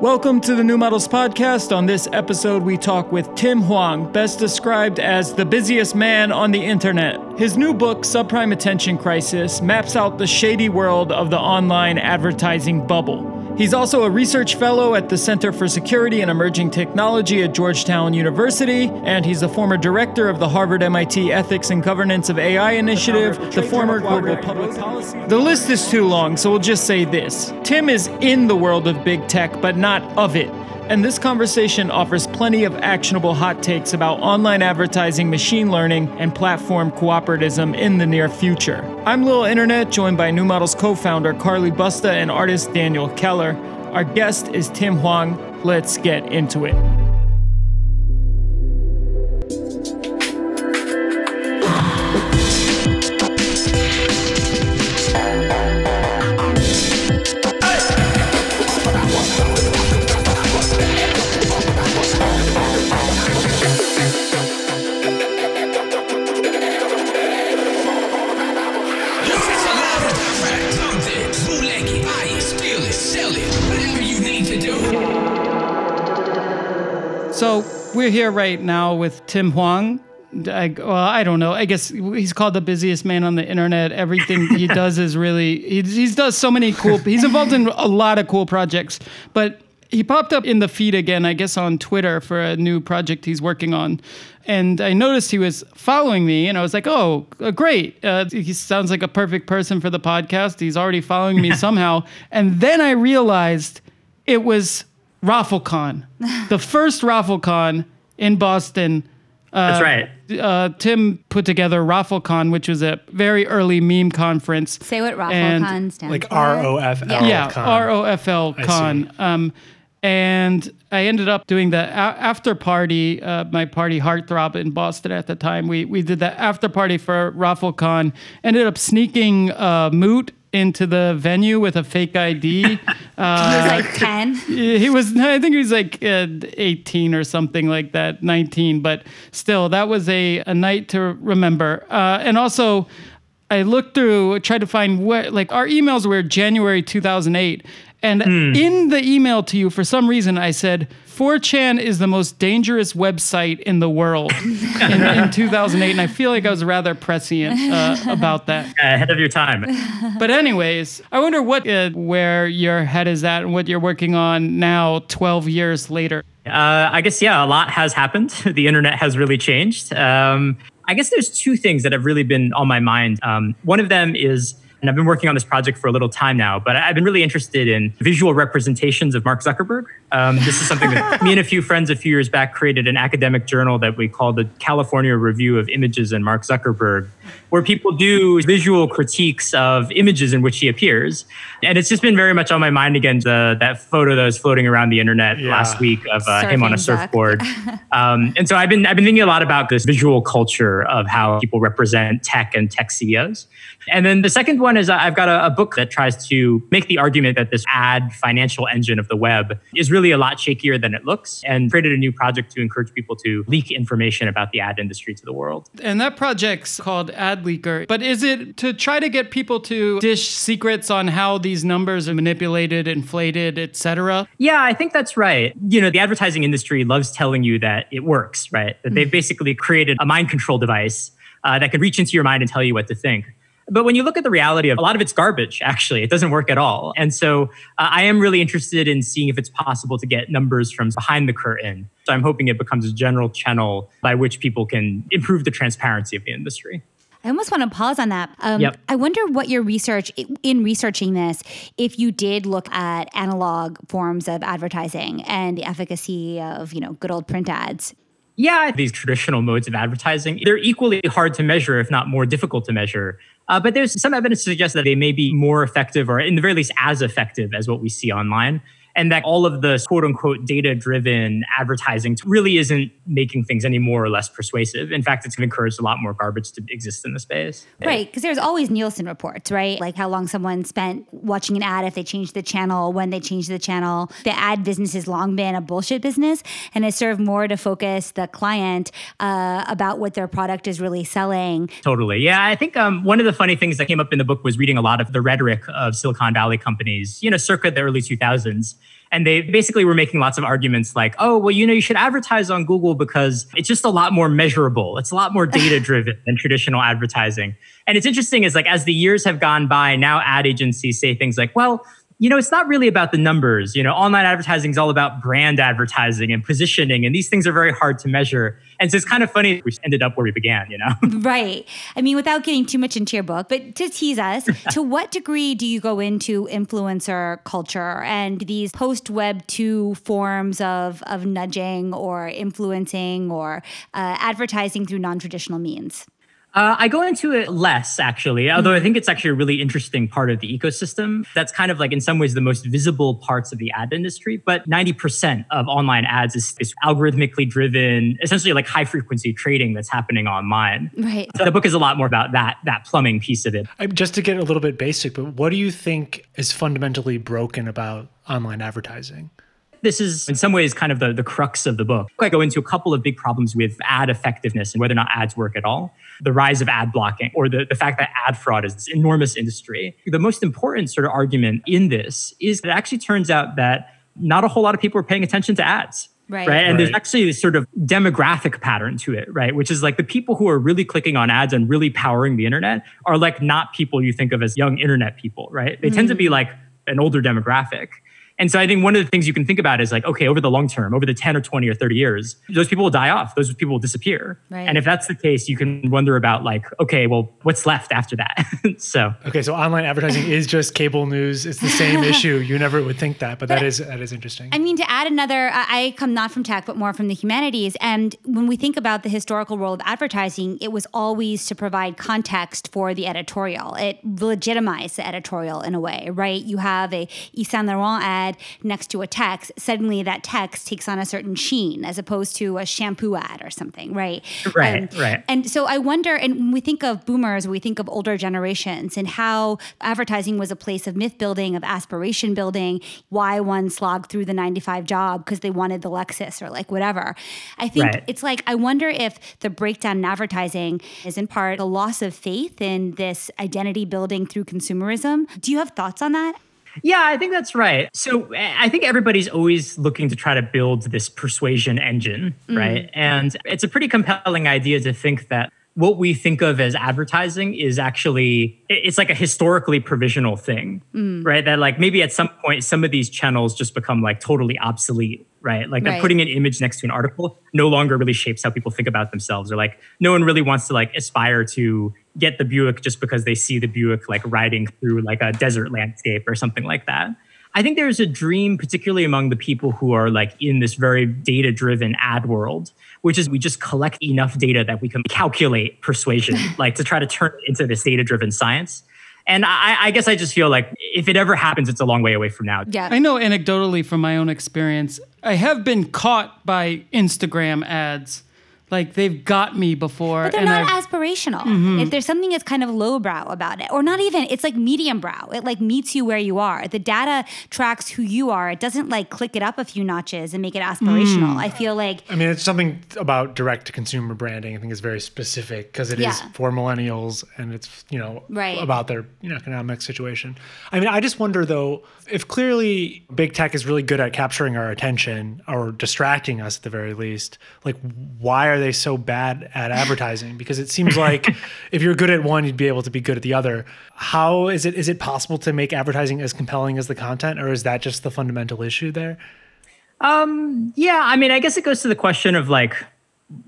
Welcome to the New Models Podcast. On this episode, we talk with Tim Hwang, best described as the busiest man on the internet. His new book, Subprime Attention Crisis, maps out the shady world of the online advertising bubble. He's also a research fellow at the Center for Security and Emerging Technology at Georgetown University, and he's the former director of the Harvard MIT Ethics and Governance of AI Initiative, the former Global Public Policy. The list is too long, so we'll just say this Tim is in the world of big tech, but not of it. And this conversation offers plenty of actionable hot takes about online advertising, machine learning, and platform cooperativism in the near future. I'm Lil Internet, joined by New Models co founder Carly Busta and artist Daniel Keller. Our guest is Tim Hwang. Let's get into it. So we're here right now with Tim Hwang. I, well, I don't know. I guess he's called the busiest man on the internet. Everything he does is really he, he does so many cool. He's involved in a lot of cool projects, but he popped up in the feed again, I guess, on Twitter for a new project he's working on. And I noticed he was following me, and I was like, oh, uh, great. Uh, he sounds like a perfect person for the podcast. He's already following me somehow. And then I realized it was ROFLCon, the first ROFLCon in Boston. Uh, That's right. Uh, Tim put together ROFLCon, which was a very early meme conference. Say what ROFLCon stands like for. R O F L. Yeah, R O F L Con. Um, and I ended up doing the a- after party, uh, my party Heartthrob in Boston at the time. We we did the after party for ROFLCon. Ended up sneaking uh, Moot into the venue with a fake ID. He was like 10. he was i think he was like uh, 18 or something like that 19 but still that was a, a night to remember uh, and also i looked through tried to find what like our emails were january 2008 and in the email to you for some reason i said 4chan is the most dangerous website in the world in, in 2008 and i feel like i was rather prescient uh, about that Ahead of your time. but anyways, I wonder what uh, where your head is at and what you're working on now, 12 years later. Uh, I guess, yeah, a lot has happened. The internet has really changed. Um, I guess there's two things that have really been on my mind. Um, one of them is, and I've been working on this project for a little time now, but I've been really interested in visual representations of Mark Zuckerberg. Um, this is something that me and a few friends a few years back created an academic journal that we called the California Review of Images and Mark Zuckerberg, where people do visual critiques of images in which he appears. And it's just been very much on my mind again, the, that photo that was floating around the internet Yeah. last week of uh, him on a surfboard. um, and so I've been I've been thinking a lot about this visual culture of how people represent tech and tech CEOs. And then the second one is I've got a, a book that tries to make the argument that this ad financial engine of the web is really a lot shakier than it looks, and created a new project to encourage people to leak information about the ad industry to the world. And that project's called Ad Leaker. But is it to try to get people to dish secrets on how these numbers are manipulated, inflated, etc.? Yeah, I think that's right. You know, the advertising industry loves telling you that it works, right? That they've basically created a mind control device uh, that can reach into your mind and tell you what to think. But when you look at the reality of a lot of it's garbage, actually, it doesn't work at all. And so uh, I am really interested in seeing if it's possible to get numbers from behind the curtain. So I'm hoping it becomes a general channel by which people can improve the transparency of the industry. I almost want to pause on that. Um, Yep. I wonder what your research, in researching this, if you did look at analog forms of advertising and the efficacy of, you know, good old print ads. Yeah, these traditional modes of advertising, they're equally hard to measure, if not more difficult to measure. Uh, but there's some evidence to suggest that they may be more effective, or in the very least, as effective as what we see online. And that all of the quote unquote data driven advertising really isn't making things any more or less persuasive. In fact, it's encouraged a lot more garbage to exist in the space. Right. Because there's always Nielsen reports, right? Like how long someone spent watching an ad, if they changed the channel, when they changed the channel. The ad business has long been a bullshit business and has served more to focus the client uh, about what their product is really selling. Totally. Yeah. I think um, one of the funny things that came up in the book was reading a lot of the rhetoric of Silicon Valley companies, you know, circa the early 2000s. And they basically were making lots of arguments like, oh, well, you know, you should advertise on Google because it's just a lot more measurable. It's a lot more data driven than traditional advertising. And it's interesting is like as the years have gone by, now ad agencies say things like, well, you know, it's not really about the numbers. You know, online advertising is all about brand advertising and positioning, and these things are very hard to measure. And so it's kind of funny we ended up where we began, you know? Right. I mean, without getting too much into your book, but to tease us, to what degree do you go into influencer culture and these post Web 2 forms of, of nudging or influencing or uh, advertising through non traditional means? Uh, I go into it less, actually, although I think it's actually a really interesting part of the ecosystem. That's kind of like, in some ways, the most visible parts of the ad industry. But 90% of online ads is, is algorithmically driven, essentially like high frequency trading that's happening online. Right. So the book is a lot more about that, that plumbing piece of it. Just to get a little bit basic, but what do you think is fundamentally broken about online advertising? This is in some ways kind of the, the crux of the book. I go into a couple of big problems with ad effectiveness and whether or not ads work at all. The rise of ad blocking or the, the fact that ad fraud is this enormous industry. The most important sort of argument in this is that it actually turns out that not a whole lot of people are paying attention to ads. Right. right. And right. there's actually this sort of demographic pattern to it, right? Which is like the people who are really clicking on ads and really powering the internet are like not people you think of as young internet people, right? They mm. tend to be mm. like an older demographic. And so I think one of the things you can think about is like, okay, over the long term, over the 10 or 20 or 30 years, those people will die off. Those people will disappear. Right. And if that's the case, you can wonder about like, okay, well, what's left after that? so Okay, so online advertising is just cable news. It's the same issue. You never would think that, but, but that is that is interesting. I mean, to add another, I come not from tech, but more from the humanities. And when we think about the historical role of advertising, it was always to provide context for the editorial. It legitimized the editorial in a way, right? You have a Yves Saint Laurent ad ad next to a text, suddenly that text takes on a certain sheen as opposed to a shampoo ad or something, right? Right, um, right. And so I wonder, and when we think of boomers, we think of older generations and how advertising was a place of myth building, of aspiration building, why one slogged through the 95 job because they wanted the Lexus or like whatever. I think right. it's like, I wonder if the breakdown in advertising is in part a loss of faith in this identity building through consumerism. Do you have thoughts on that? Yeah, I think that's right. So I think everybody's always looking to try to build this persuasion engine, mm. right? And it's a pretty compelling idea to think that what we think of as advertising is actually it's like a historically provisional thing mm. right that like maybe at some point some of these channels just become like totally obsolete right like right. putting an image next to an article no longer really shapes how people think about themselves or like no one really wants to like aspire to get the Buick just because they see the Buick like riding through like a desert landscape or something like that. I think there's a dream, particularly among the people who are like in this very data driven ad world, which is we just collect enough data that we can calculate persuasion, like to try to turn it into this data driven science. And I, I, guess I just feel like if it ever happens, it's a long way away from now. Yeah. I know anecdotally from my own experience, I have been caught by Instagram ads like they've got me before. But they're not I've, aspirational. Mm-hmm. If there's something that's kind of lowbrow about it, or not even, it's like medium brow. It like meets you where you are. The data tracks who you are. It doesn't like click it up a few notches and make it aspirational. Mm. I feel like. I mean, it's something about direct to consumer branding. I think is very specific because it yeah. is for millennials and it's you know right. about their you know economic situation. I mean, I just wonder though if clearly big tech is really good at capturing our attention or distracting us at the very least. Like, why are they so bad at advertising? Because it seems like if you're good at one, you'd be able to be good at the other. How is it? Is it possible to make advertising as compelling as the content, or is that just the fundamental issue there? Um, yeah, I mean, I guess it goes to the question of like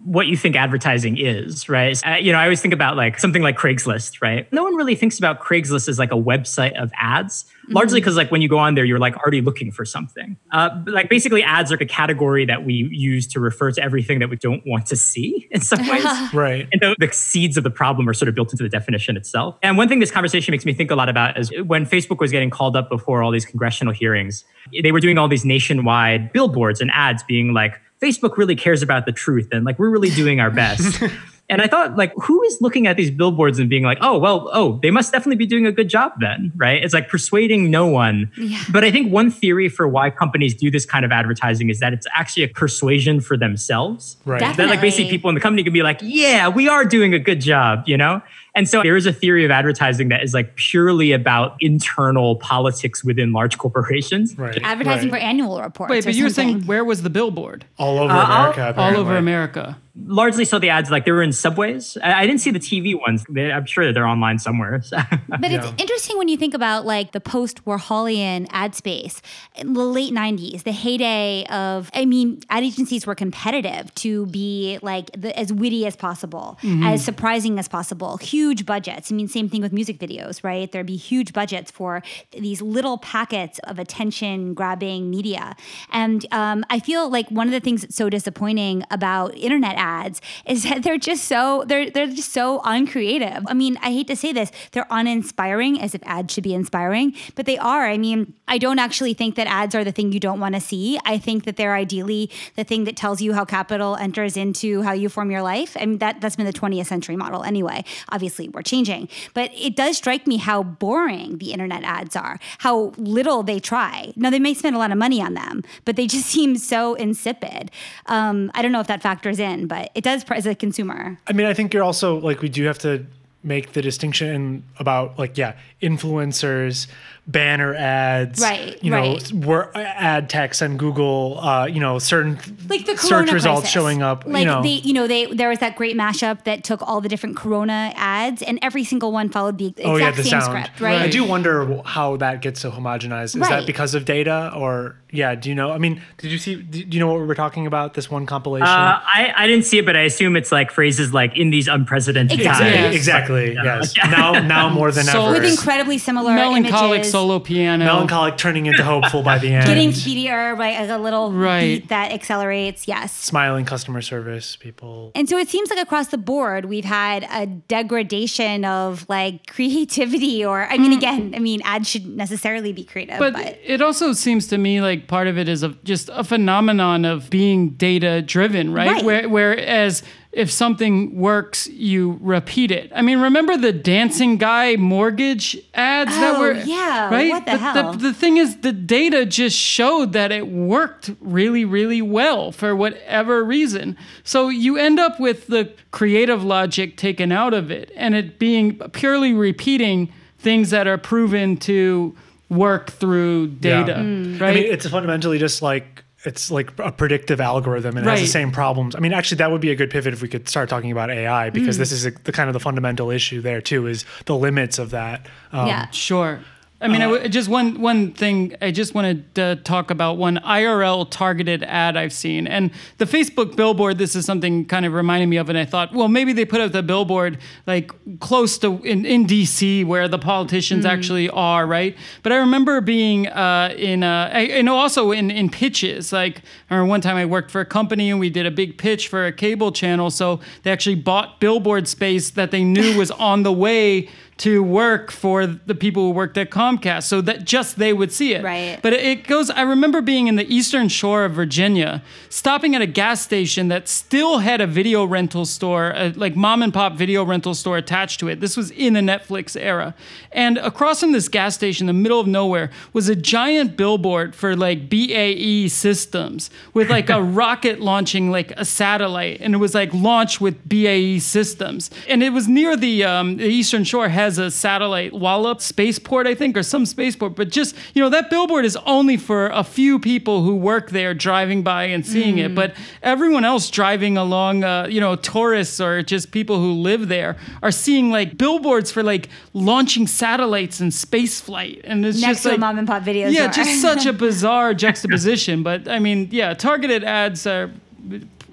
what you think advertising is, right? Uh, you know, I always think about like something like Craigslist, right? No one really thinks about Craigslist as like a website of ads, mm-hmm. largely because like when you go on there, you're like already looking for something. Uh, like basically, ads are a category that we use to refer to everything that we don't want to see in some ways, right? And the, the seeds of the problem are sort of built into the definition itself. And one thing this conversation makes me think a lot about is when Facebook was getting called up before all these congressional hearings, they were doing all these nationwide billboards and ads being like Facebook really cares about the truth and like we're really doing our best. and I thought, like, who is looking at these billboards and being like, oh, well, oh, they must definitely be doing a good job then, right? It's like persuading no one. Yeah. But I think one theory for why companies do this kind of advertising is that it's actually a persuasion for themselves. Right. Definitely. That like basically people in the company can be like, yeah, we are doing a good job, you know? And so there is a theory of advertising that is like purely about internal politics within large corporations. Right. Advertising right. for annual reports. Wait, but you were saying where was the billboard? all over Uh, America. All apparently. over America. Largely so the ads like they were in subways. I, I didn't see the TV ones. They, I'm sure they're online somewhere. But it's interesting when you think about like the post Warholian ad space in the late 90s, the heyday of, I mean, ad agencies were competitive to be like the, as witty as possible, as surprising as possible, huge budgets. I mean, same thing with music videos, right? There'd be huge budgets for these little packets of attention grabbing media. And um, I feel like one of the things that's so disappointing about internet ads is that they're just so, they're, they're just so uncreative. I mean, I hate to say this, they're uninspiring as if ads should be inspiring, but they are. I mean, I don't actually think that ads are the thing you don't want to see. I think that they're ideally the thing that tells you how capital enters into how you form your life. I mean, that, that's been the 20th century model anyway. Obviously, we're changing. But it does strike me how boring the internet ads are, how little they try. Now, they may spend a lot of money on them, but they just seem so insipid. Um, I don't know if that factors in, but it does as a consumer. I mean, I think you're also like we do have to make the distinction about like yeah, influencers, banner ads, Right, You know, right. wor- ad text on Google, uh, you know, certain like the search corona results showing up. Like you know, they, you know, they there was that great mashup that took all the different corona ads, and every single one followed the exact oh yeah, the same sound. script, right? I do wonder how that gets so homogenized. Is Right. that because of data or yeah? Do you know? I mean, did you see? Do you know what we were talking about? This one compilation. Uh, I, I didn't see it, but I assume it's like phrases like in these unprecedented Exactly. times. Exactly. Yes. Now, now more than So- ever. With incredibly similar Melancholic images. Solo piano. melancholic turning into hopeful by the end. Getting speedier by like a little Right. beat that accelerates. Yes. smiling customer service people. And so it seems like across the board, we've had a degradation of like creativity, or I mean, hmm. again, I mean, ads shouldn't necessarily be creative, But, but, it also seems to me like part of it is a, just a phenomenon of being data driven, right? Right. Where, whereas if something works, you repeat it. I mean, remember the dancing guy mortgage ads that Oh, were yeah. right? What the the, hell? The, thing is, the data just showed that it worked really, really well for whatever reason. So you end up with the creative logic taken out of it, and it being purely repeating things that are proven to work through data, Mm. right? I mean, it's fundamentally just like it's like a predictive algorithm and it has the same problems. I mean, actually, that would be a good pivot if we could start talking about AI because Mm. this is a, the kind of the fundamental issue there too is the limits of that. Um, yeah. Sure. I mean, I w- just one one thing. I just wanted to talk about one IRL targeted ad I've seen, and the Facebook billboard. This is something kind of reminded me of, and I thought, well, maybe they put up the billboard like close to in, in DC where the politicians actually are, right? But I remember being uh, in, uh, I, know also in in pitches. Like, I remember one time I worked for a company and we did a big pitch for a cable channel, so they actually bought billboard space that they knew was on the way to work for the people who worked at Comcast so that just they would see it. Right. But it goes, I remember being in the eastern shore of Virginia, stopping at a gas station that still had a video rental store, a, like mom and pop video rental store attached to it. This was in the Netflix era. And across from this gas station, in the middle of nowhere, was a giant billboard for like BAE systems with like a rocket launching like a satellite. And it was like launch with BAE systems. And it was near the, um, the eastern shore has a satellite Wallop spaceport, I think, or some spaceport. But just, you know, that billboard is only for a few people who work there driving by and seeing it. But everyone else driving along, uh, you know, tourists or just people who live there are seeing like billboards for like launching satellites and space flight. And it's Next just a like, mom and pop video yeah, store. just such a bizarre juxtaposition. But I mean, yeah, targeted ads are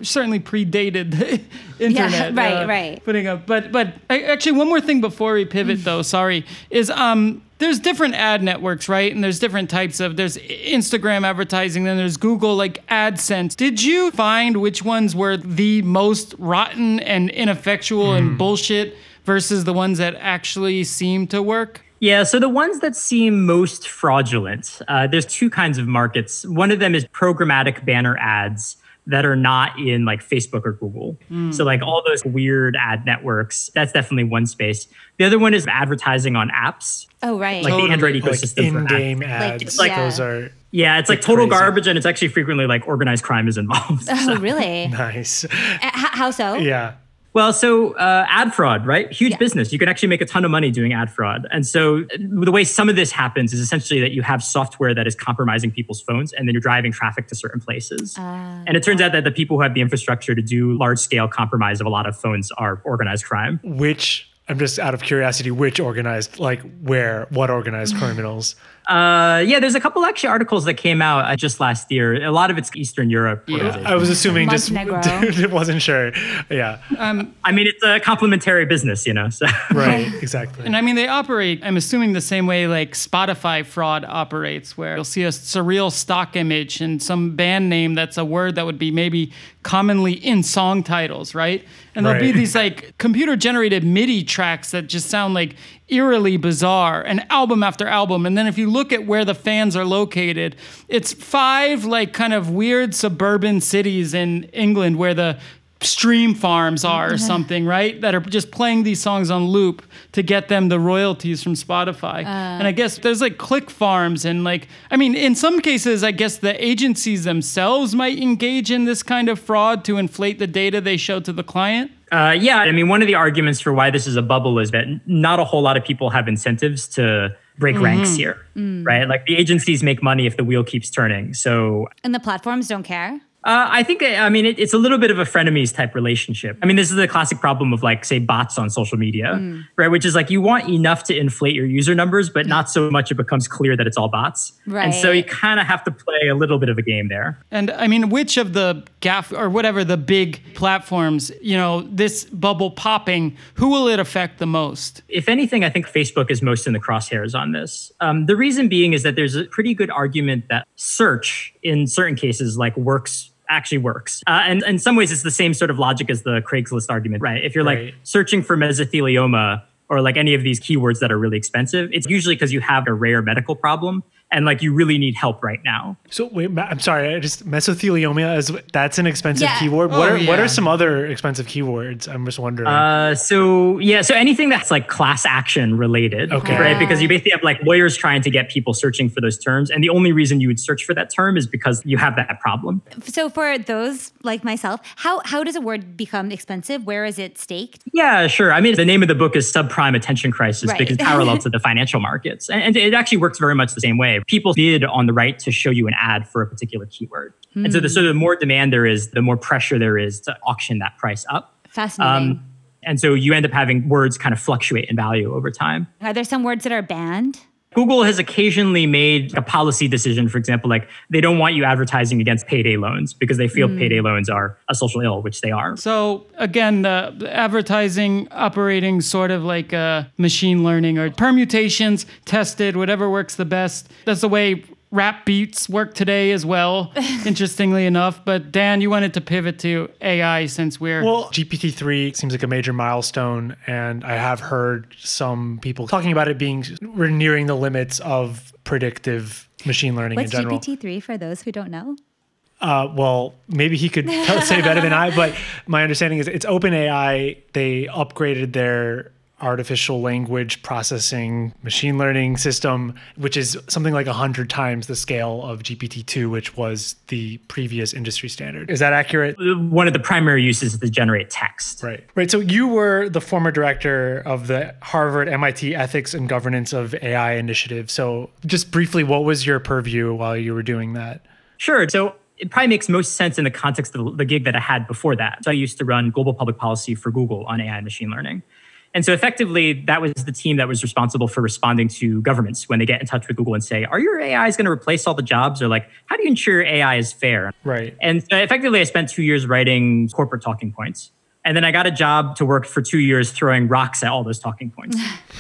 certainly predated the internet. right, uh, right. Putting up, but but I, actually, one more thing before we pivot, though. Sorry, is um. There's different ad networks, right? And there's different types of there's Instagram advertising, then there's Google like AdSense. Did you find which ones were the most rotten and ineffectual and bullshit versus the ones that actually seem to work? Yeah, so the ones that seem most fraudulent, uh, there's two kinds of markets. One of them is programmatic banner ads that are not in like Facebook or Google. So, like all those weird ad networks, that's definitely one space. The other one is advertising on apps, oh, right. like the Android ecosystem. for ads. in-game ads. like- those yeah. are Yeah, it's like total crazy. garbage, and it's actually frequently like organized crime is involved. oh, really? Uh, nice. h- how so? Yeah. Well, so uh, ad fraud, right? Huge business. You can actually make a ton of money doing ad fraud. And so uh, the way some of this happens is essentially that you have software that is compromising people's phones and then you're driving traffic to certain places. and it turns out that the people who have the infrastructure to do large scale compromise of a lot of phones are organized crime. Which I'm just out of curiosity, which organized, like where, what organized criminals? Uh, yeah, there's a couple actually articles that came out uh, just last year. A lot of it's Eastern Europe. organizations. I was assuming just Montenegro. wasn't sure. Yeah, I mean, it's a complementary business, you know. So right, exactly. And I mean, they operate, I'm assuming, the same way like Spotify fraud operates, where you'll see a surreal stock image and some band name that's a word that would be maybe commonly in song titles, right? And there'll be these like computer generated MIDI tracks that just sound like eerily bizarre, and album after album. And then if you look at where the fans are located, it's five like kind of weird suburban cities in England where the stream farms are or something, right? That are just playing these songs on loop to get them the royalties from Spotify. and I uh. guess there's like click farms and like, I mean, in some cases, I guess the agencies themselves might engage in this kind of fraud to inflate the data they show to the client. Uh, yeah, I mean, one of the arguments for why this is a bubble is that not a whole lot of people have incentives to break ranks here, right? Like the agencies make money if the wheel keeps turning. So And the platforms don't care. Uh, I think, I mean, it, it's a little bit of a frenemies type relationship. I mean, this is the classic problem of like, say, bots on social media, right? Which is like you want enough to inflate your user numbers, but not so much it becomes clear that it's all bots. Right. And so you kind of have to play a little bit of a game there. And I mean, which of the gaff or whatever the big platforms, you know, this bubble popping, who will it affect the most? if anything, I think Facebook is most in the crosshairs on this. Um, the reason being is that there's a pretty good argument that search, in certain cases, like works actually works. Uh, and in some ways, it's the same sort of logic as the Craigslist argument, right? If you're like searching for mesothelioma or like any of these keywords that are really expensive, it's usually because you have a rare medical problem and like you really need help right now. So wait, I'm sorry. I just mesothelioma is that's an expensive Yeah. keyword. Oh, what are what are some other expensive keywords? I'm just wondering. Uh, so yeah, so anything that's like class action related, Okay. right? Because you basically have like lawyers trying to get people searching for those terms, and the only reason you would search for that term is because you have that problem. So for those like myself, how how does a word become expensive? Where is it staked? Yeah, sure. I mean, the name of the book is Subprime Attention Crisis Right. because it's parallel to the financial markets, and, and it actually works very much the same way. People bid on the right to show you an ad for a particular keyword, and so the so the more demand there is, the more pressure there is to auction that price up. Fascinating. Um, and so you end up having words kind of fluctuate in value over time. Are there some words that are banned? Google has occasionally made a policy decision, for example, like they don't want you advertising against payday loans because they feel payday loans are a social ill, which they are. So again, the, the advertising operating sort of like uh, machine learning or permutations tested, whatever works the best. That's the way rap beats work today as well. interestingly enough, but Dan, you wanted to pivot to AI since we're Well, GPT-3 seems like a major milestone, and I have heard some people talking about it being we're nearing the limits of predictive machine learning What's in general. GPT three for those who don't know? Uh, well, maybe he could tell, say better than I, but my understanding is it's OpenAI. They upgraded their artificial language processing machine learning system, which is something like 100 times the scale of GPT-2, which was the previous industry standard. Is that accurate? One of the primary uses is to generate text. Right. Right. So you were the former director of the Harvard MIT Ethics and Governance of AI Initiative. So just briefly, what was your purview while you were doing that? Sure. So it probably makes most sense in the context of the gig that I had before that. So I used to run global public policy for Google on AI and machine learning. And so effectively, that was the team that was responsible for responding to governments when they get in touch with Google and say, Are your AIs going to replace all the jobs? Or like, how do you ensure your AI is fair? Right. And so effectively, I spent two years writing corporate talking points. And then I got a job to work for two years throwing rocks at all those talking points.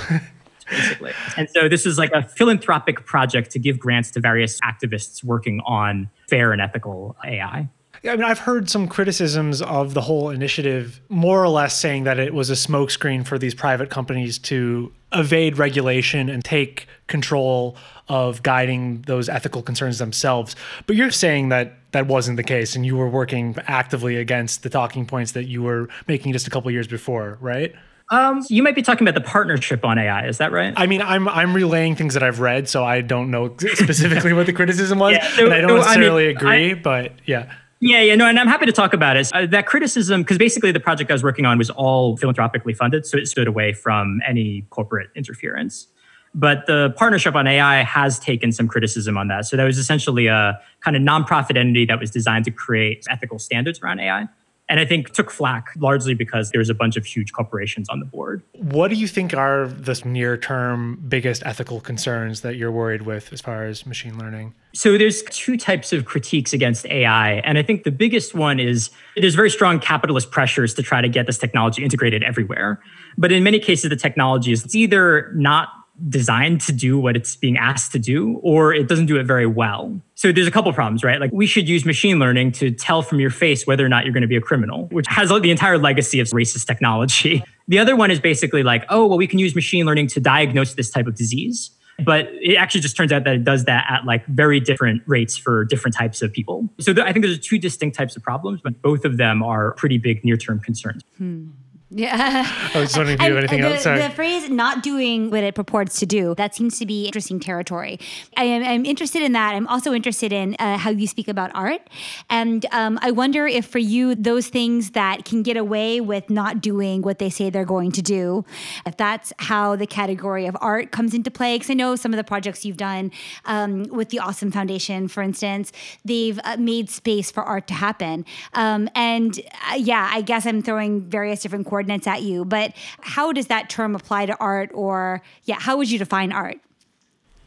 basically. And so this is like a philanthropic project to give grants to various activists working on fair and ethical AI. I mean, I've heard some criticisms of the whole initiative, more or less saying that it was a smokescreen for these private companies to evade regulation and take control of guiding those ethical concerns themselves. But you're saying that that wasn't the case, and you were working actively against the talking points that you were making just a couple years before, right? Um, you might be talking about the partnership on AI. Is that right? I mean, I'm I'm relaying things that I've read, so I don't know specifically what the criticism was, Yeah, so- and I don't so, I mean, necessarily I- agree. but yeah, Yeah, yeah, no, and I'm happy to talk about it. Uh, that criticism, because basically the project I was working on was all philanthropically funded, so it stood away from any corporate interference. But the partnership on AI has taken some criticism on that. So that was essentially a kind of nonprofit entity that was designed to create ethical standards around AI and I think took flack largely because there was a bunch of huge corporations on the board. What do you think are the near term biggest ethical concerns that you're worried with as far as machine learning? So there's two types of critiques against AI. And I think the biggest one is there's very strong capitalist pressures to try to get this technology integrated everywhere. But in many cases, the technology is either not designed to do what it's being asked to do or it doesn't do it very well. So there's a couple problems, right? Like we should use machine learning to tell from your face whether or not you're going to be a criminal, which has the entire legacy of racist technology. The other one is basically like, oh, well we can use machine learning to diagnose this type of disease. But it actually just turns out that it does that at like very different rates for different types of people. So th- I think there's two distinct types of problems, but both of them are pretty big near-term concerns. Hmm. Yeah. I was wondering if you have anything the, else. Sorry. The phrase not doing what it purports to do, that seems to be interesting territory. I am I'm interested in that. I'm also interested in uh, how you speak about art. And um, I wonder if for you, those things that can get away with not doing what they say they're going to do, if that's how the category of art comes into play. Because I know some of the projects you've done um, with the Awesome Foundation, for instance, they've uh, made space for art to happen. Um, and uh, yeah, I guess I'm throwing various different coordinates at you, but how does that term apply to art or yeah, how would you define art?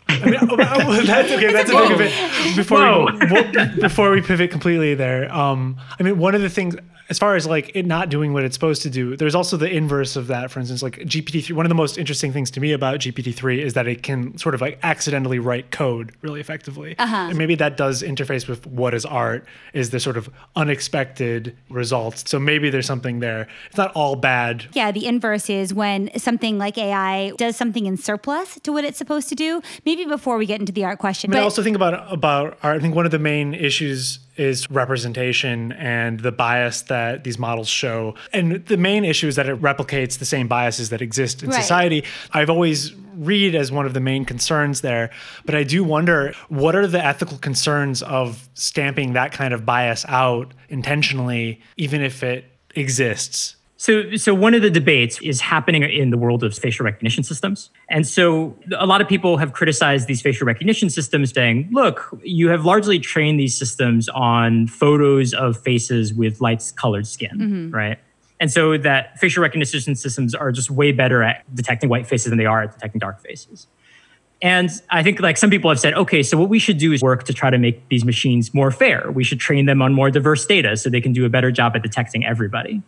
I mean, oh, oh, that's okay. That's a big of. Before we, before we pivot completely there, um, I mean, one of the things as far as like it not doing what it's supposed to do, there's also the inverse of that. For instance, like GPT-3, one of the most interesting things to me about GPT-3 is that it can sort of like accidentally write code really effectively. Uh-huh. And maybe that does interface with what is art, is the sort of unexpected results. So maybe there's something there. It's not all bad. Yeah, the inverse is when something like AI does something in surplus to what it's supposed to do. Maybe before we get into the art question. I mean, but- I also think about about art. I think one of the main issues is representation and the bias that these models show. And the main issue is that it replicates the same biases that exist in right. society. I've always read as one of the main concerns there, but I do wonder what are the ethical concerns of stamping that kind of bias out intentionally even if it exists? So, so one of the debates is happening in the world of facial recognition systems. And so a lot of people have criticized these facial recognition systems saying, look, you have largely trained these systems on photos of faces with light colored skin, mm-hmm. right? And so that facial recognition systems are just way better at detecting white faces than they are at detecting dark faces. And I think like some people have said, okay, so what we should do is work to try to make these machines more fair. We should train them on more diverse data so they can do a better job at detecting everybody.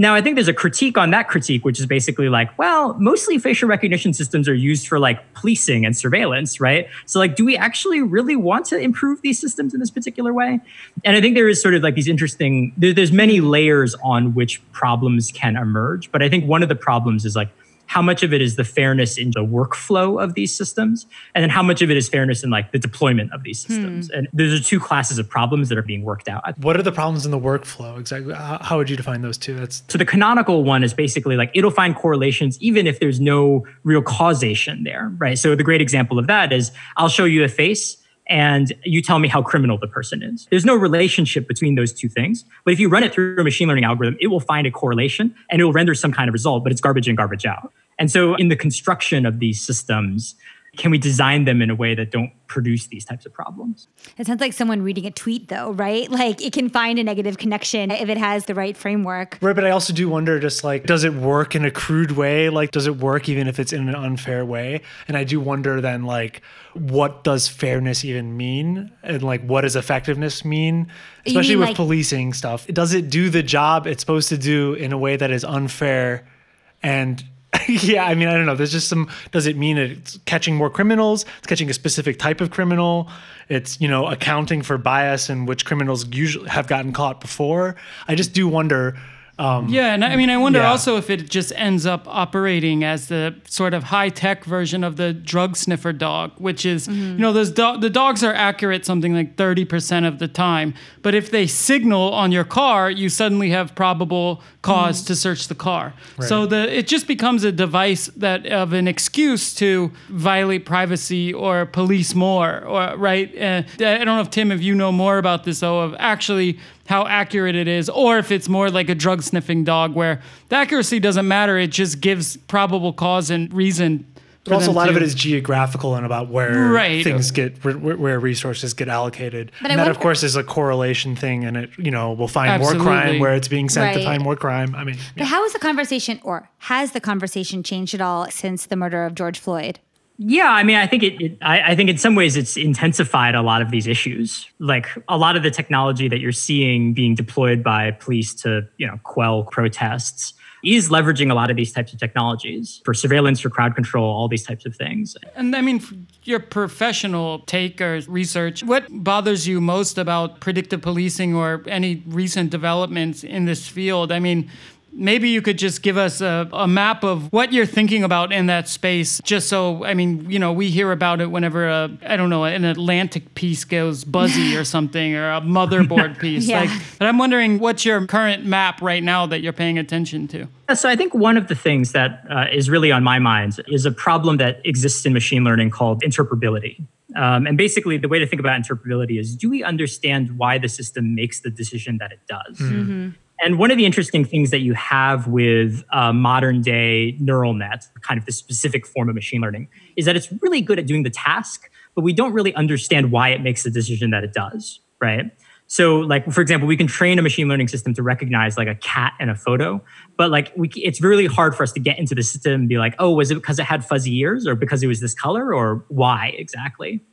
Now, I think there's a critique on that critique, which is basically like, well, mostly facial recognition systems are used for like policing and surveillance, right? So, like, do we actually really want to improve these systems in this particular way? And I think there is sort of like these interesting, there, there's many layers on which problems can emerge. But I think one of the problems is like, how much of it is the fairness in the workflow of these systems and then how much of it is fairness in like the deployment of these systems. Hmm. and those are two classes of problems that are being worked out. What are the problems in the workflow? Exactly how would you define those two? That's so the canonical one is basically like it'll find correlations even if there's no real causation there right? So the great example of that is i'll show you a face and you tell me how criminal the person is. There's no relationship between those two things. But if you run it through a machine learning algorithm, it will find a correlation and it will render some kind of result, but it's garbage in, garbage out. And so in the construction of these systems, can we design them in a way that don't produce these types of problems? It sounds like someone reading a tweet, though, right? Like it can find a negative connection if it has the right framework. Right, but I also do wonder just like, does it work in a crude way? Like, does it work even if it's in an unfair way? And I do wonder then, like, what does fairness even mean? And like, what does effectiveness mean? Especially mean with like- policing stuff. Does it do the job it's supposed to do in a way that is unfair and yeah, I mean, I don't know. There's just some. Does it mean it's catching more criminals? It's catching a specific type of criminal. It's you know accounting for bias and which criminals usually have gotten caught before. I just do wonder Um, yeah, and I mean, I wonder Yeah. also if it just ends up operating as the sort of high tech version of the drug sniffer dog, which is, mm-hmm. you know, those do- the dogs are accurate something like 30% of the time. But if they signal on your car, you suddenly have probable cause mm. to search the car. So the it just becomes a device that of an excuse to violate privacy or police more, or right? Uh, I don't know if Tim, if you know more about this though, of actually how accurate it is, or if it's more like a drug sniffing dog where the accuracy doesn't matter. It just gives probable cause and reason. But also, a them lot of it is geographical and about where Right. things get where, where resources get allocated. But I and that, of course, is a correlation thing, and it you know will find more crime where it's being sent to find more crime. I mean, But how has the conversation, or has the conversation changed at all since the murder of George Floyd? Yeah, I mean, I think it. it I, I think in some ways it's intensified a lot of these issues. Like a lot of the technology that you're seeing being deployed by police to, you know, quell protests is leveraging a lot of these types of technologies for surveillance, for crowd control, all these types of things. And I mean, your professional take or research, what bothers you most about predictive policing or any recent developments in this field? I mean, maybe you could just give us a, a map of what you're thinking about in that space, just so, I mean, you know, we hear about it whenever, a, I don't know, an Atlantic piece goes buzzy or something, or a motherboard piece. Yeah. Like, but I'm wondering what's your current map right now that you're paying attention to? Yeah, So I think one of the things that uh, is really on my mind is a problem that exists in machine learning called interpretability. Um, and basically, the way to think about interpretability is do we understand why the system makes the decision that it does? And one of the interesting things that you have with uh, modern day neural net, kind of the specific form of machine learning, is that it's really good at doing the task, but we don't really understand why it makes the decision that it does, right? So, like for example, we can train a machine learning system to recognize like a cat in a photo, but like we, it's really hard for us to get into the system and be like, oh, was it because it had fuzzy ears, or because it was this color, or why exactly?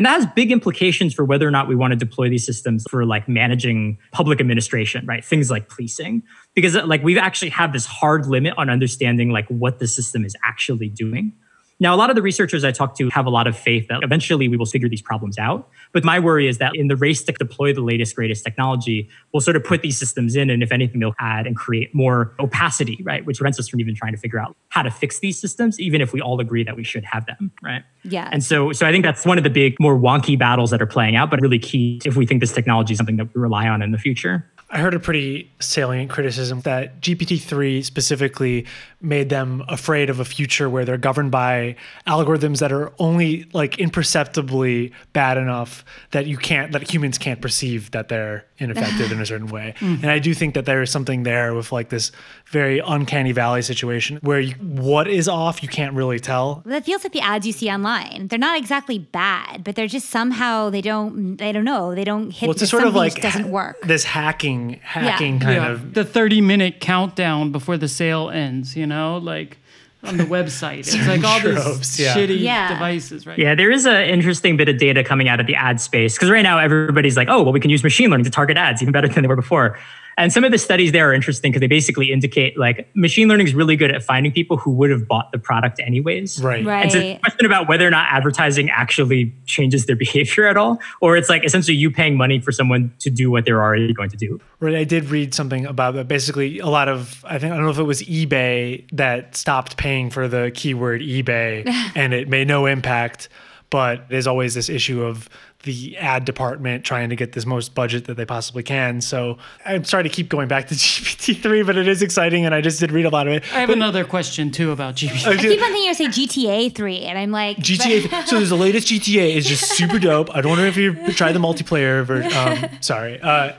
And that has big implications for whether or not we want to deploy these systems for like managing public administration, right? Things like policing, because like we've actually have this hard limit on understanding like what the system is actually doing. Now, a lot of the researchers I talk to have a lot of faith that eventually we will figure these problems out. But my worry is that in the race to deploy the latest, greatest technology, we'll sort of put these systems in, and if anything, they'll add and create more opacity, right? Which prevents us from even trying to figure out how to fix these systems, even if we all agree that we should have them, right? Yeah. And so, so I think that's one of the big, more wonky battles that are playing out, but really key if we think this technology is something that we rely on in the future. I heard a pretty salient criticism that GPT-3 specifically made them afraid of a future where they're governed by algorithms that are only like imperceptibly bad enough that you can't that humans can't perceive that they're ineffective in a certain way. Hmm. And I do think that there is something there with like this very uncanny valley situation where you, what is off you can't really tell. That feels like the ads you see online. They're not exactly bad, but they're just somehow they don't. They don't know. They don't hit. Well, it's a sort of like doesn't work. this hacking hacking kind yeah, of the 30 minute countdown before the sale ends, you know, like on the website. It's like all these yeah. shitty Yeah. devices, right? Yeah, there is an interesting bit of data coming out of the ad space because right now everybody's like, oh, well, we can use machine learning to target ads even better than they were before. And some of the studies there are interesting because they basically indicate like machine learning is really good at finding people who would have bought the product anyways. right. Right. And so it's a question about whether or not advertising actually changes their behavior at all, or it's like essentially you paying money for someone to do what they're already going to do. Right, I did read something about that. Basically, a lot of I think I don't know if it was eBay that stopped paying for the keyword eBay, and it made no impact. But there's always this issue of the ad department trying to get this most budget that they possibly can. So I'm sorry to keep going back to GPT-3, but it is exciting, and I just did read a lot of it. I have another question too about GPT. I keep on thinking you say GTA three, and I'm like GTA. so there's the latest GTA is just super dope. I don't know if you tried the multiplayer version. Um, sorry. Uh,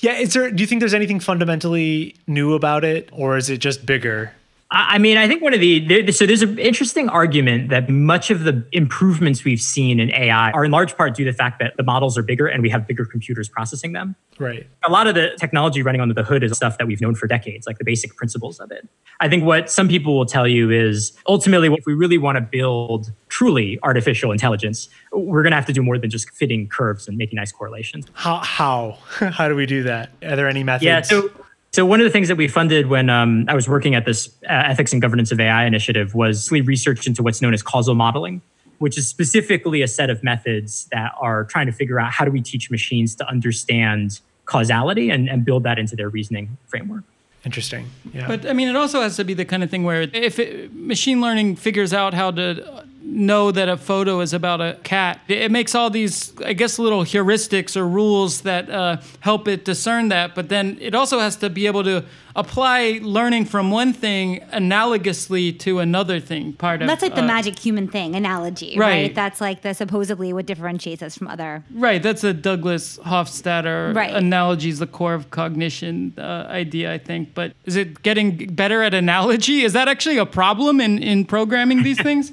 yeah, is there? Do you think there's anything fundamentally new about it, or is it just bigger? I mean, I think one of the there, so there's an interesting argument that much of the improvements we've seen in AI are in large part due to the fact that the models are bigger and we have bigger computers processing them. Right. A lot of the technology running under the hood is stuff that we've known for decades, like the basic principles of it. I think what some people will tell you is ultimately, if we really want to build truly artificial intelligence, we're going to have to do more than just fitting curves and making nice correlations. How how how do we do that? Are there any methods? Yeah. So, so one of the things that we funded when um, I was working at this uh, ethics and governance of AI initiative was we research into what's known as causal modeling, which is specifically a set of methods that are trying to figure out how do we teach machines to understand causality and, and build that into their reasoning framework. Interesting. Yeah. But I mean, it also has to be the kind of thing where if it, machine learning figures out how to know that a photo is about a cat, it makes all these, I guess, little heuristics or rules that uh, help it discern that. But then it also has to be able to apply learning from one thing analogously to another thing. Part of That's like the uh, magic human thing analogy, Right. right. That's like the supposedly what differentiates us from other. Right, that's a Douglas Hofstadter Right. analogy is the core of cognition uh, idea, I think. But is it getting better at analogy? Is that actually a problem in, in programming these things?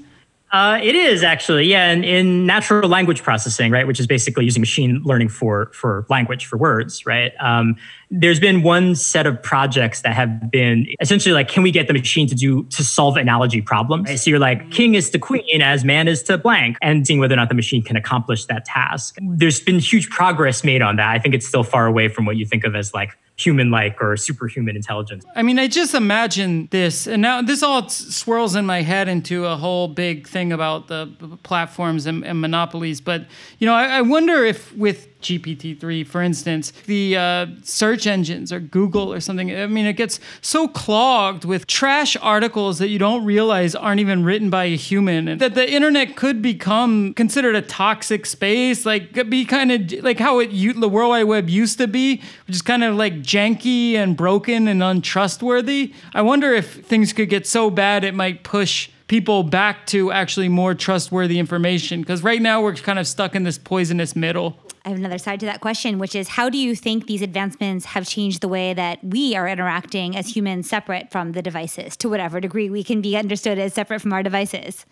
Uh, it is actually, yeah, in, in natural language processing, right, which is basically using machine learning for for language for words, right. Um, there's been one set of projects that have been essentially like, can we get the machine to do to solve analogy problems? Right? So you're like, king is to queen as man is to blank, and seeing whether or not the machine can accomplish that task. There's been huge progress made on that. I think it's still far away from what you think of as like human-like or superhuman intelligence. I mean, I just imagine this, and now this all swirls in my head into a whole big thing about the platforms and, and monopolies. But you know, I, I wonder if with GPT-3, for instance, the uh, search engines or Google or something. I mean, it gets so clogged with trash articles that you don't realize aren't even written by a human, and that the internet could become considered a toxic space, like could be kind of like how it the World Wide Web used to be, which is kind of like janky and broken and untrustworthy. I wonder if things could get so bad it might push people back to actually more trustworthy information because right now we're kind of stuck in this poisonous middle. I have another side to that question, which is how do you think these advancements have changed the way that we are interacting as humans separate from the devices to whatever degree we can be understood as separate from our devices?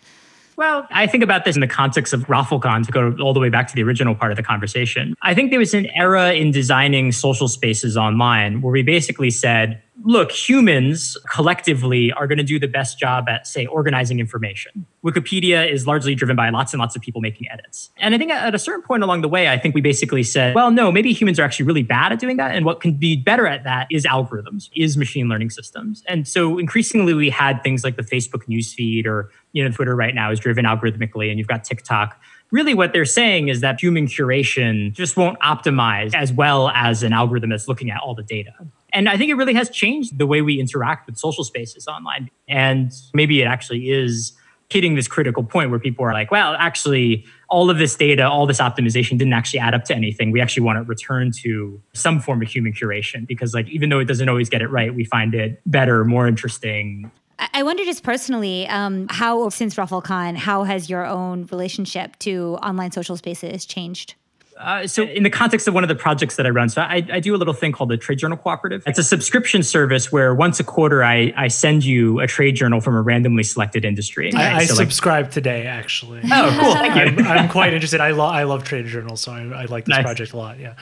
Well, I think about this in the context of ROFLCon to go all the way back to the original part of the conversation. I think there was an era in designing social spaces online where we basically said, look, humans collectively are going to do the best job at, say, organizing information. Wikipedia is largely driven by lots and lots of people making edits. And I think at a certain point along the way, I think we basically said, well, no, maybe humans are actually really bad at doing that. And what can be better at that is algorithms, is machine learning systems. And so increasingly we had things like the Facebook newsfeed or, you know, Twitter right now is driven algorithmically, and you've got TikTok really what they're saying is that human curation just won't optimize as well as an algorithm that's looking at all the data. And I think it really has changed the way we interact with social spaces online. And maybe it actually is hitting this critical point where people are like, well, actually, all of this data, all this optimization didn't actually add up to anything. We actually want to return to some form of human curation because, like, even though it doesn't always get it right, we find it better, more interesting, I wonder just personally, um, how since ROFLCon, how has your own relationship to online social spaces changed? Uh, so, in the context of one of the projects that I run, so I, I do a little thing called the Trade Journal Cooperative. It's a subscription service where once a quarter I, I send you a trade journal from a randomly selected industry. I, I? So, like- subscribe today, actually. oh, cool. Thank you. I'm, I'm quite interested. I, lo- I love trade journals, so I, I like this Nice. project a lot. Yeah.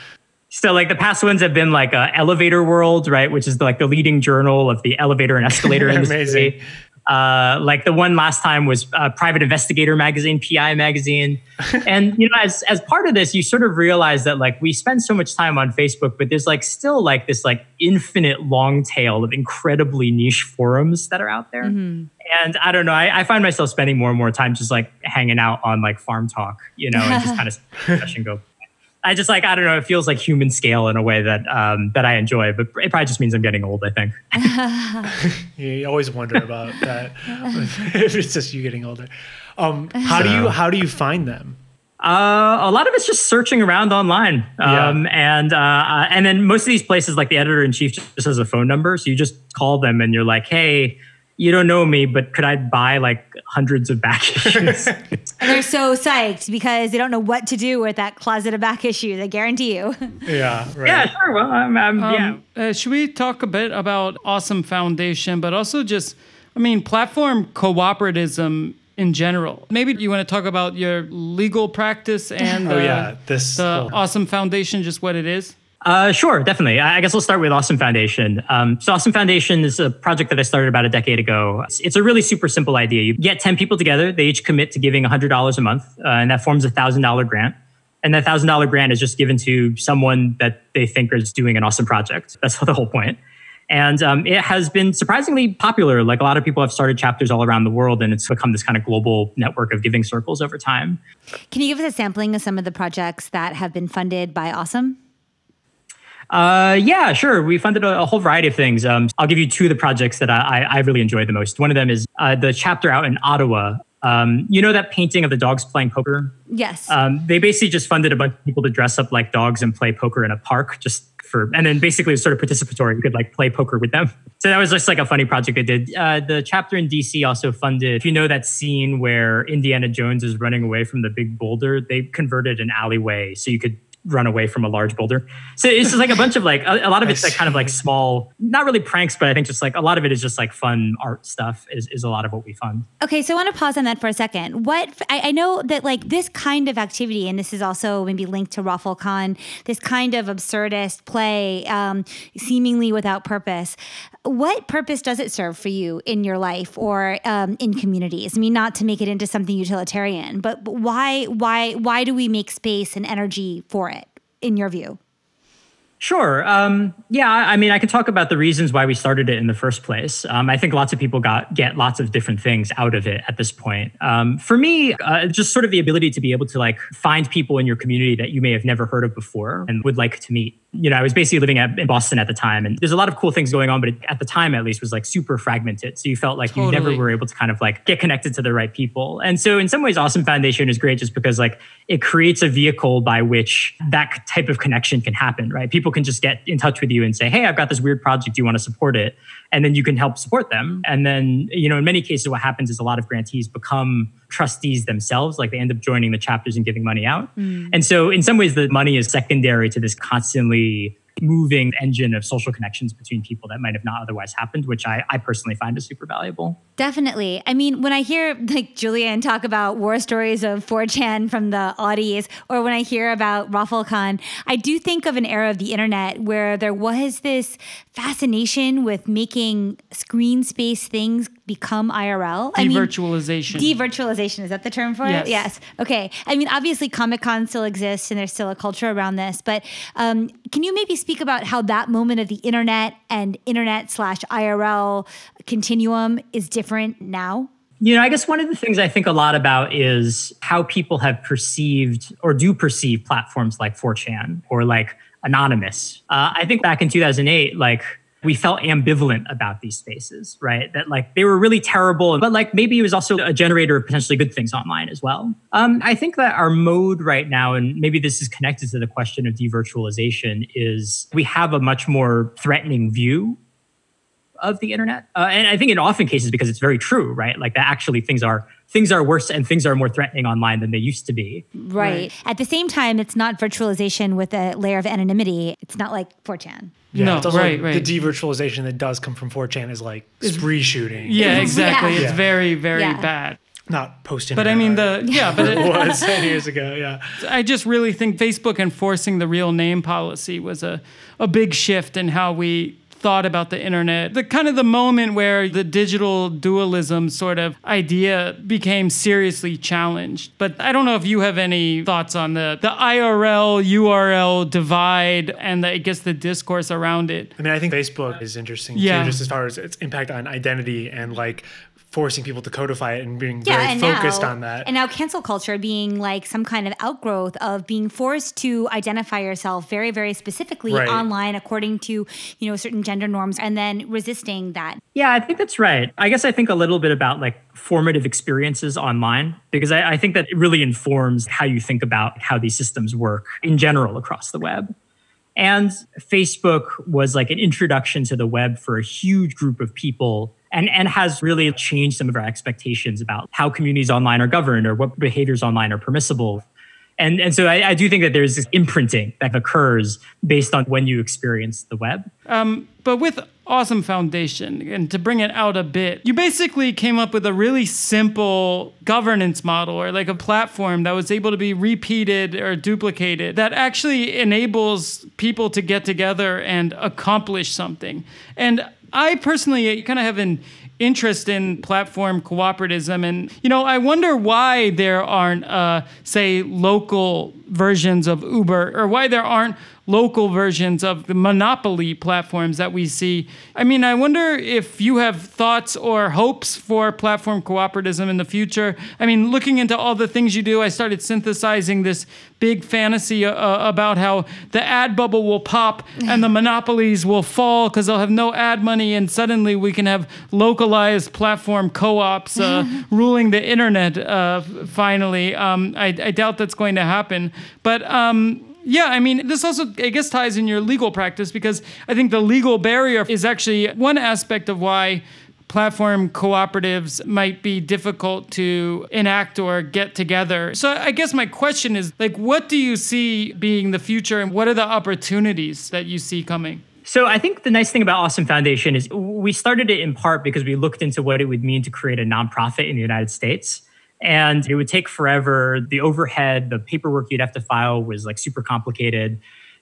So, like the past ones have been like uh, Elevator World, right, which is like the leading journal of the elevator and escalator industry. Amazing. Uh, like the one last time was uh, Private Investigator magazine, PI magazine, and you know, as as part of this, you sort of realize that like we spend so much time on Facebook, but there's like still like this like infinite long tail of incredibly niche forums that are out there. And I don't know, I, I find myself spending more and more time just like hanging out on like Farm Talk, you know, and just kind of discussion go. I just like I don't know. It feels like human scale in a way that um, that I enjoy, but it probably just means I'm getting old. I think. You always wonder about that. if it's just you getting older. Um, how do you how do you find them? Uh, a lot of it's just searching around online, Yeah. um, and uh, uh, and then most of these places, like the editor in chief, just has a phone number, so you just call them and you're like, "Hey, you don't know me, but could I buy like hundreds of back issues?" And they're so psyched because they don't know what to do with that closet of back issues. I guarantee you. Yeah, right. yeah, sure. Well, I'm, I'm yeah. Um, uh, should we talk a bit about Awesome Foundation, but also just, I mean, platform cooperativism in general? Maybe you want to talk about your legal practice and Oh uh, yeah, this. the oh. Awesome Foundation, just what it is. Uh, sure, definitely. I guess we'll start with Awesome Foundation. Um, so, Awesome Foundation is a project that I started about a decade ago. It's, it's a really super simple idea. You get 10 people together, they each commit to giving $100 a month, uh, and that forms a $1,000 grant. And that $1,000 grant is just given to someone that they think is doing an awesome project. That's the whole point. And um, it has been surprisingly popular. Like a lot of people have started chapters all around the world, and it's become this kind of global network of giving circles over time. Can you give us a sampling of some of the projects that have been funded by Awesome? Uh, yeah, sure. We funded a, a whole variety of things. Um, I'll give you two of the projects that I, I really enjoyed the most. One of them is uh, the chapter out in Ottawa. Um, you know that painting of the dogs playing poker? Yes. Um, they basically just funded a bunch of people to dress up like dogs and play poker in a park, just for, and then basically it was sort of participatory. You could like play poker with them. So that was just like a funny project they did. Uh, the chapter in DC also funded, if you know that scene where Indiana Jones is running away from the big boulder, they converted an alleyway so you could run away from a large boulder. So it's just like a bunch of like a, a lot of it's like kind of like small, not really pranks, but I think just like a lot of it is just like fun art stuff is, is a lot of what we fund. Okay, so I want to pause on that for a second. What I, I know that like this kind of activity, and this is also maybe linked to ROFLCon, this kind of absurdist play, um, seemingly without purpose. What purpose does it serve for you in your life or um, in communities? I mean, not to make it into something utilitarian, but, but why why why do we make space and energy for it? In your view? Sure. Um, yeah, I mean, I can talk about the reasons why we started it in the first place. Um, I think lots of people got get lots of different things out of it at this point. Um, for me, uh, just sort of the ability to be able to like find people in your community that you may have never heard of before and would like to meet you know, I was basically living at, in Boston at the time, and there's a lot of cool things going on, but it, at the time, at least, was like super fragmented. So you felt like totally. you never were able to kind of like get connected to the right people. And so, in some ways, Awesome Foundation is great just because like it creates a vehicle by which that type of connection can happen. Right? People can just get in touch with you and say, "Hey, I've got this weird project. Do you want to support it?" And then you can help support them. And then, you know, in many cases, what happens is a lot of grantees become trustees themselves like they end up joining the chapters and giving money out mm. and so in some ways the money is secondary to this constantly moving engine of social connections between people that might have not otherwise happened, which I, I personally find is super valuable. Definitely. I mean, when I hear like Julian talk about war stories of 4chan from the Audis, or when I hear about ROFLCon, I do think of an era of the internet where there was this fascination with making screen space things become IRL. I Devirtualization. Mean, devirtualization. Is that the term for yes. it? Yes. Okay. I mean, obviously, Comic Con still exists and there's still a culture around this, but um, can you maybe speak about how that moment of the internet and internet slash IRL continuum is different now? You know, I guess one of the things I think a lot about is how people have perceived or do perceive platforms like 4chan or like Anonymous. Uh, I think back in 2008, like we felt ambivalent about these spaces, right? That like they were really terrible, but like maybe it was also a generator of potentially good things online as well. Um, I think that our mode right now, and maybe this is connected to the question of devirtualization, is we have a much more threatening view of the internet. Uh, and I think in often cases because it's very true, right? Like that actually things are things are worse and things are more threatening online than they used to be. Right. right. At the same time, it's not virtualization with a layer of anonymity. It's not like 4chan. Yeah, no, right, like right. The devirtualization that does come from 4chan is like spree shooting. Yeah, exactly. Yeah. It's yeah. very, very yeah. bad. Not posting. But I mean the yeah, but it was ten years ago. Yeah. I just really think Facebook enforcing the real name policy was a a big shift in how we thought about the internet. The kind of the moment where the digital dualism sort of idea became seriously challenged. But I don't know if you have any thoughts on the the IRL URL divide and the, I guess the discourse around it. I mean, I think Facebook is interesting yeah. too, just as far as its impact on identity and like forcing people to codify it and being yeah, very and focused now, on that. And now cancel culture being like some kind of outgrowth of being forced to identify yourself very, very specifically right. online according to, you know, certain gender norms and then resisting that. Yeah, I think that's right. I guess I think a little bit about like formative experiences online because I, I think that it really informs how you think about how these systems work in general across the web. And Facebook was like an introduction to the web for a huge group of people and, and has really changed some of our expectations about how communities online are governed or what behaviors online are permissible. And, and so I, I do think that there's this imprinting that occurs based on when you experience the web. Um, but with Awesome Foundation, and to bring it out a bit, you basically came up with a really simple governance model or like a platform that was able to be repeated or duplicated that actually enables people to get together and accomplish something. And I personally kind of have an interest in platform cooperativism and you know i wonder why there aren't uh, say local versions of Uber or why there aren't local versions of the monopoly platforms that we see. I mean, I wonder if you have thoughts or hopes for platform cooperativism in the future. I mean, looking into all the things you do, I started synthesizing this big fantasy uh, about how the ad bubble will pop and the monopolies will fall because they'll have no ad money, and suddenly we can have localized platform co ops uh, ruling the internet uh, finally. Um, I, I, doubt that's going to happen. But um, yeah, I mean, this also, I guess, ties in your legal practice because I think the legal barrier is actually one aspect of why platform cooperatives might be difficult to enact or get together. So I guess my question is like what do you see being the future and what are the opportunities that you see coming? So I think the nice thing about Awesome Foundation is we started it in part because we looked into what it would mean to create a nonprofit in the United States. And it would take forever. The overhead, the paperwork you'd have to file was like super complicated.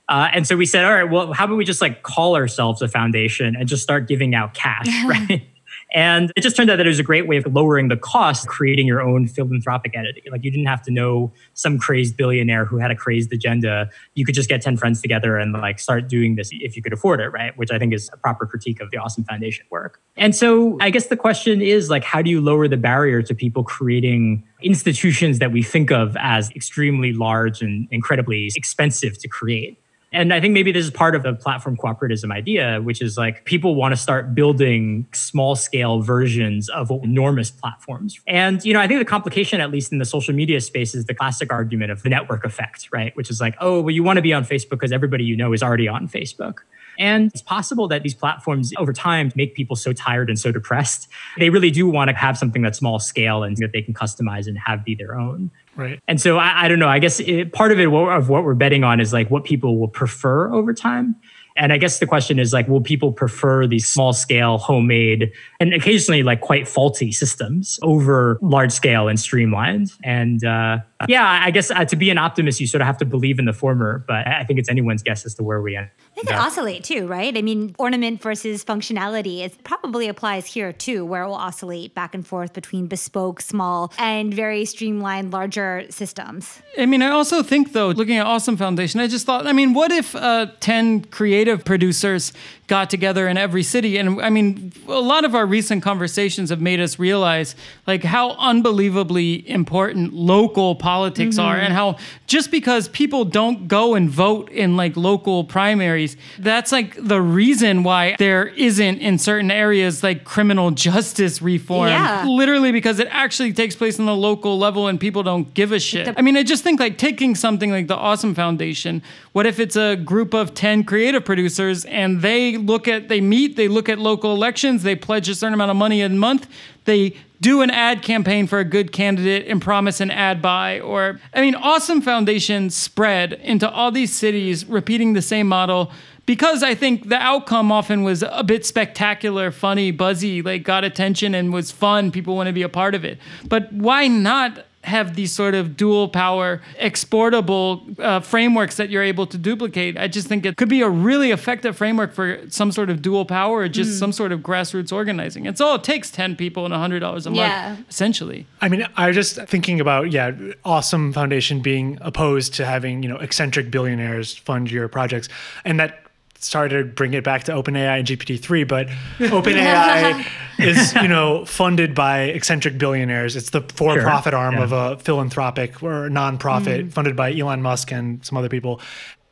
Uh, and so we said, all right, well, how about we just like call ourselves a foundation and just start giving out cash, right? And it just turned out that it was a great way of lowering the cost, of creating your own philanthropic entity. Like you didn't have to know some crazed billionaire who had a crazed agenda. You could just get 10 friends together and like start doing this if you could afford it, right? Which I think is a proper critique of the Awesome Foundation work. And so I guess the question is like, how do you lower the barrier to people creating institutions that we think of as extremely large and incredibly expensive to create? And I think maybe this is part of the platform cooperativism idea, which is like people want to start building small scale versions of enormous platforms. And, you know, I think the complication, at least in the social media space, is the classic argument of the network effect, right? Which is like, oh, well, you want to be on Facebook because everybody you know is already on Facebook. And it's possible that these platforms over time make people so tired and so depressed. They really do want to have something that's small scale and that they can customize and have be their own. Right. And so I, I don't know. I guess it, part of it of what we're betting on is like what people will prefer over time. And I guess the question is like, will people prefer these small scale, homemade, and occasionally like quite faulty systems over large scale and streamlined? And uh, yeah, I guess uh, to be an optimist, you sort of have to believe in the former, but I think it's anyone's guess as to where we end. They can oscillate too, right? I mean, ornament versus functionality, it probably applies here too, where it will oscillate back and forth between bespoke, small, and very streamlined, larger systems. I mean, I also think, though, looking at Awesome Foundation, I just thought, I mean, what if uh, 10 creative producers got together in every city. And I mean, a lot of our recent conversations have made us realize like how unbelievably important local politics mm-hmm. are and how just because people don't go and vote in like local primaries, that's like the reason why there isn't in certain areas like criminal justice reform. Yeah. Literally because it actually takes place on the local level and people don't give a shit. I mean, I just think like taking something like the Awesome Foundation, what if it's a group of 10 creative producers and they look at, they meet, they look at local elections, they pledge a certain amount of money a month, they do an ad campaign for a good candidate and promise an ad buy. Or, I mean, Awesome Foundation spread into all these cities, repeating the same model because I think the outcome often was a bit spectacular, funny, buzzy, like got attention and was fun. People want to be a part of it. But why not have these sort of dual power exportable uh, frameworks that you're able to duplicate i just think it could be a really effective framework for some sort of dual power or just mm. some sort of grassroots organizing it's all it takes 10 people and $100 a month yeah. essentially i mean i was just thinking about yeah awesome foundation being opposed to having you know eccentric billionaires fund your projects and that started to bring it back to OpenAI and GPT-3, but OpenAI is, you know, funded by eccentric billionaires. It's the for-profit sure. arm yeah. of a philanthropic or nonprofit mm. funded by Elon Musk and some other people.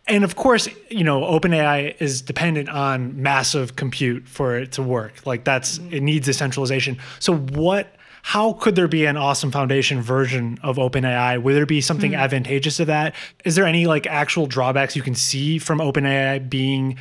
And of course, you know, OpenAI is dependent on massive compute for it to work. Like that's mm. it needs decentralization. So what how could there be an awesome foundation version of OpenAI? Would there be something mm. advantageous to that? Is there any like actual drawbacks you can see from OpenAI being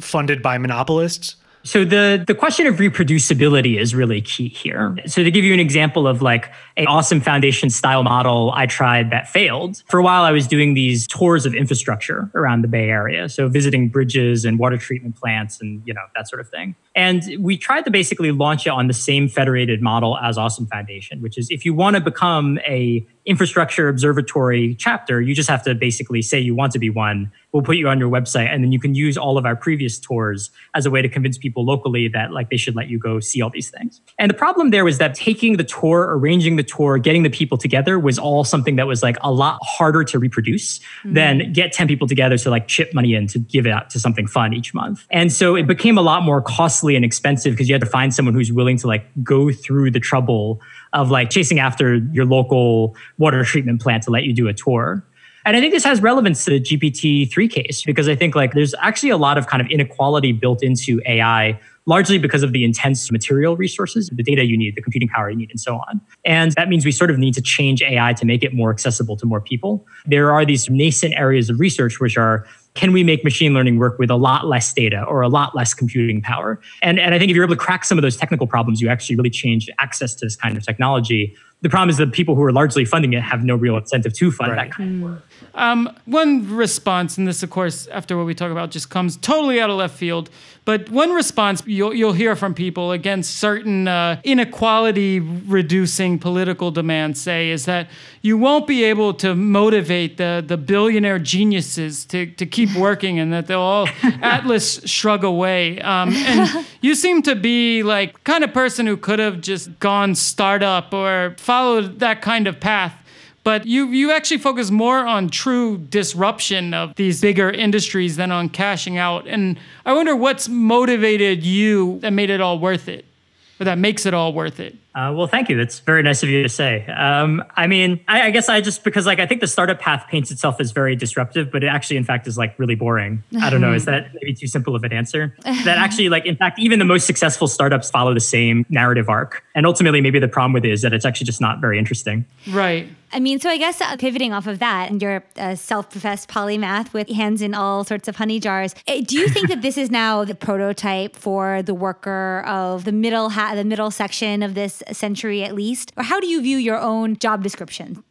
funded by monopolists? So the the question of reproducibility is really key here. So to give you an example of like an awesome foundation style model I tried that failed. For a while I was doing these tours of infrastructure around the Bay Area. So visiting bridges and water treatment plants and you know that sort of thing. And we tried to basically launch it on the same federated model as Awesome Foundation, which is if you want to become a infrastructure observatory chapter, you just have to basically say you want to be one. We'll put you on your website, and then you can use all of our previous tours as a way to convince people locally that like they should let you go see all these things. And the problem there was that taking the tour, arranging the tour, getting the people together was all something that was like a lot harder to reproduce mm-hmm. than get 10 people together to like chip money in to give it out to something fun each month. And so it became a lot more costly and expensive because you had to find someone who's willing to like go through the trouble of like chasing after your local water treatment plant to let you do a tour. And I think this has relevance to the GPT-3 case because I think like there's actually a lot of kind of inequality built into AI largely because of the intense material resources, the data you need, the computing power you need, and so on. And that means we sort of need to change AI to make it more accessible to more people. There are these nascent areas of research which are can we make machine learning work with a lot less data or a lot less computing power? And, and I think if you're able to crack some of those technical problems, you actually really change access to this kind of technology. The problem is that people who are largely funding it have no real incentive to fund right. that kind of work. Um, one response, and this, of course, after what we talk about, just comes totally out of left field. But one response you'll, you'll hear from people against certain uh, inequality reducing political demands, say, is that you won't be able to motivate the, the billionaire geniuses to, to keep working and that they'll all Atlas shrug away. Um, and you seem to be like kind of person who could have just gone startup or followed that kind of path but you you actually focus more on true disruption of these bigger industries than on cashing out. And I wonder what's motivated you that made it all worth it, or that makes it all worth it. Uh, well, thank you. That's very nice of you to say. Um, I mean, I, I, guess I just because like I think the startup path paints itself as very disruptive, but it actually, in fact, is like really boring. I don't know. Is that maybe too simple of an answer? that actually, like, in fact, even the most successful startups follow the same narrative arc, and ultimately, maybe the problem with it is that it's actually just not very interesting. Right. I mean, so I guess uh, pivoting off of that, and you're a self-professed polymath with hands in all sorts of honey jars. Eh, do you think that this is now the prototype for the worker of the middle ha- the middle section of this century at least? Or how do you view your own job description?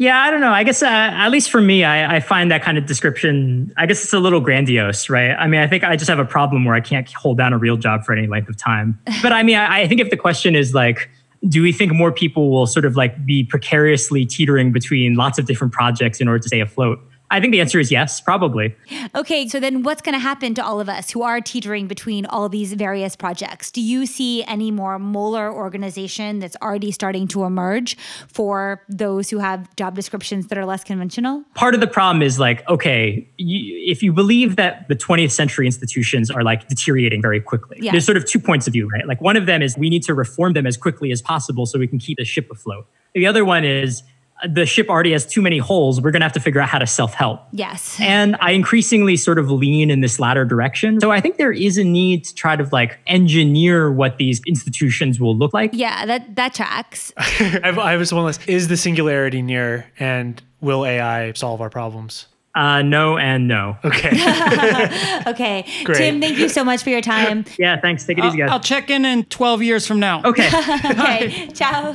Yeah, I don't know. I guess uh, at least for me, I, I, find that kind of description. I guess it's a little grandiose, right? I mean, I think I just have a problem where I can't hold down a real job for any length of time. But I mean, I, I think if the question is like, do we think more people will sort of like be precariously teetering between lots of different projects in order to stay afloat? I think the answer is yes, probably. Okay, so then what's going to happen to all of us who are teetering between all these various projects? Do you see any more molar organization that's already starting to emerge for those who have job descriptions that are less conventional? Part of the problem is like, okay, you, if you believe that the 20th century institutions are like deteriorating very quickly, yeah. there's sort of two points of view, right? Like one of them is we need to reform them as quickly as possible so we can keep the ship afloat. The other one is the ship already has too many holes. We're going to have to figure out how to self help. Yes. And I increasingly sort of lean in this latter direction. So I think there is a need to try to like engineer what these institutions will look like. Yeah, that, that tracks. I was one less. Is the singularity near and will AI solve our problems? Uh, no and no. Okay. okay. Great. Tim, thank you so much for your time. yeah, thanks. Take it I'll, easy, guys. I'll check in in 12 years from now. Okay. okay. Ciao.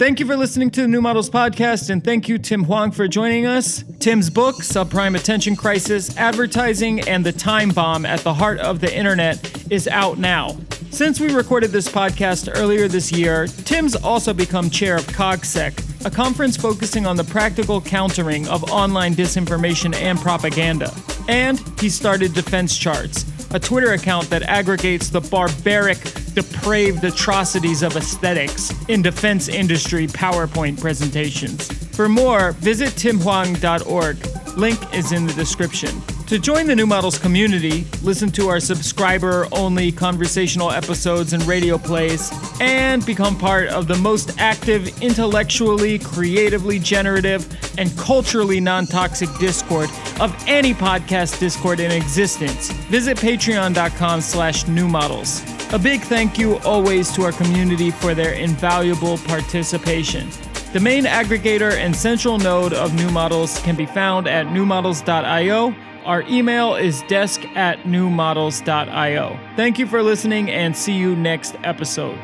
Thank you for listening to the New Models Podcast, and thank you, Tim Hwang, for joining us. Tim's book, Subprime Attention Crisis Advertising and the Time Bomb at the Heart of the Internet, is out now. Since we recorded this podcast earlier this year, Tim's also become chair of CogSec, a conference focusing on the practical countering of online disinformation and propaganda. And he started Defense Charts, a Twitter account that aggregates the barbaric depraved atrocities of aesthetics in defense industry PowerPoint presentations. For more, visit timhwang.org. Link is in the description. To join the New Models community, listen to our subscriber only conversational episodes and radio plays, and become part of the most active, intellectually, creatively generative, and culturally non toxic Discord of any podcast Discord in existence. Visit patreon.com slash new models. A big thank you always to our community for their invaluable participation. The main aggregator and central node of new models can be found at newmodels.io. Our email is desk at newmodels.io. Thank you for listening and see you next episode.